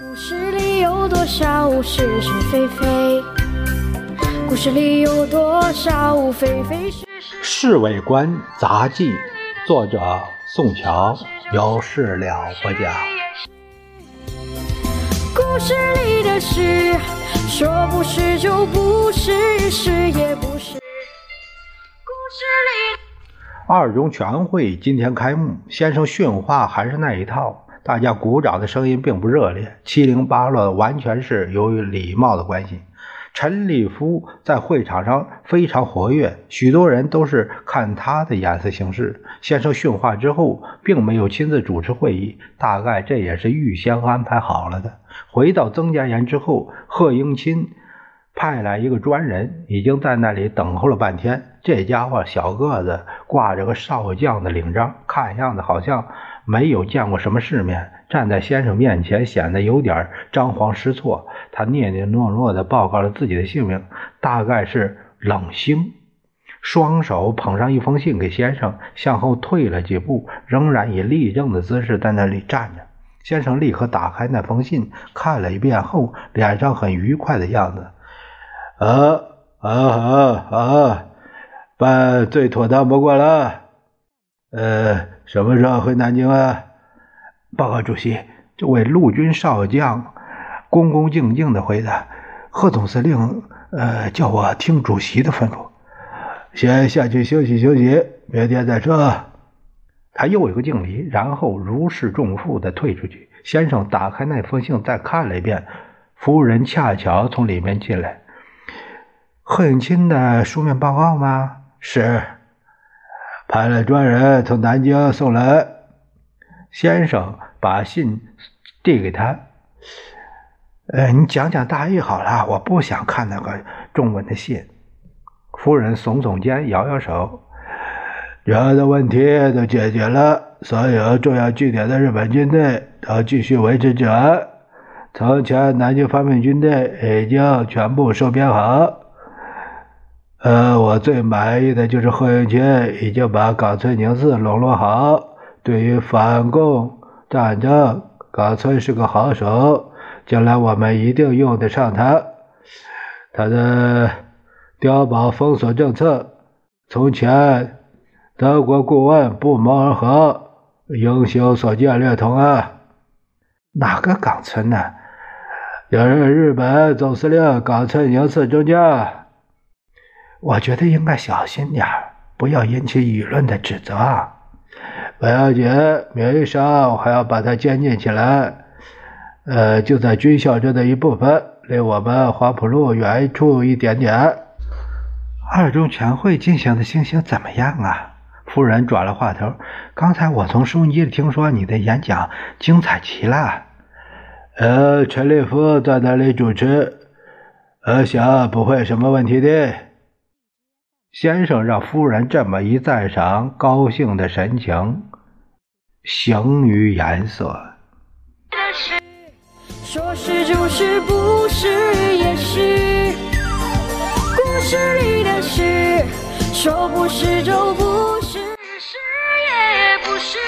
故事里有多少是是非非？故事里有多少非非是是？《侍卫官杂记》，作者宋乔，有事了不讲。故事里的事，说不是就不是，是也不是。故事里。二中全会今天开幕，先生训话还是那一套，大家鼓掌的声音并不热烈，七零八落，完全是由于礼貌的关系。陈立夫在会场上非常活跃，许多人都是看他的眼色行事。先生训话之后，并没有亲自主持会议，大概这也是预先安排好了的。回到曾家岩之后，贺英钦派来一个专人，已经在那里等候了半天。这家伙小个子，挂着个少将的领章，看样子好像没有见过什么世面，站在先生面前显得有点张皇失措。他念念诺诺地报告了自己的姓名，大概是冷星。双手捧上一封信给先生，向后退了几步，仍然以立正的姿势在那里站着。先生立刻打开那封信，看了一遍后，脸上很愉快的样子。啊啊啊啊！办最妥当不过了。呃，什么时候回南京啊？报告主席，这位陆军少将恭恭敬敬的回答：“贺总司令，呃，叫我听主席的吩咐。先下去休息休息，明天再说。”他又一个敬礼，然后如释重负的退出去。先生打开那封信，再看了一遍。夫人恰巧从里面进来。贺永钦的书面报告吗？是，派了专人从南京送来。先生把信递给他。呃，你讲讲大意好了，我不想看那个中文的信。夫人耸耸肩，摇摇手。主要的问题都解决了，所有重要据点的日本军队都继续维持治安。从前南京方面军队已经全部收编好。呃，我最满意的就是贺应钦已经把冈村宁次笼络好。对于反共战争，冈村是个好手，将来我们一定用得上他。他的碉堡封锁政策，从前德国顾问不谋而合，英雄所见略同啊。哪个冈村呢？有日本总司令冈村宁次中将。我觉得应该小心点不要引起舆论的指责。不要紧，名义上我还要把他监禁起来。呃，就在军校中的一部分，离我们黄浦路远处一点点。二中全会进行的情形怎么样啊？夫人转了话头。刚才我从收音机里听说你的演讲精彩极了。呃，陈立夫在那里主持，我想不会什么问题的。先生让夫人这么一赞赏，高兴的神情形于颜色。说是就是，不是也是。故事里的事，说不是就不是，是也不是。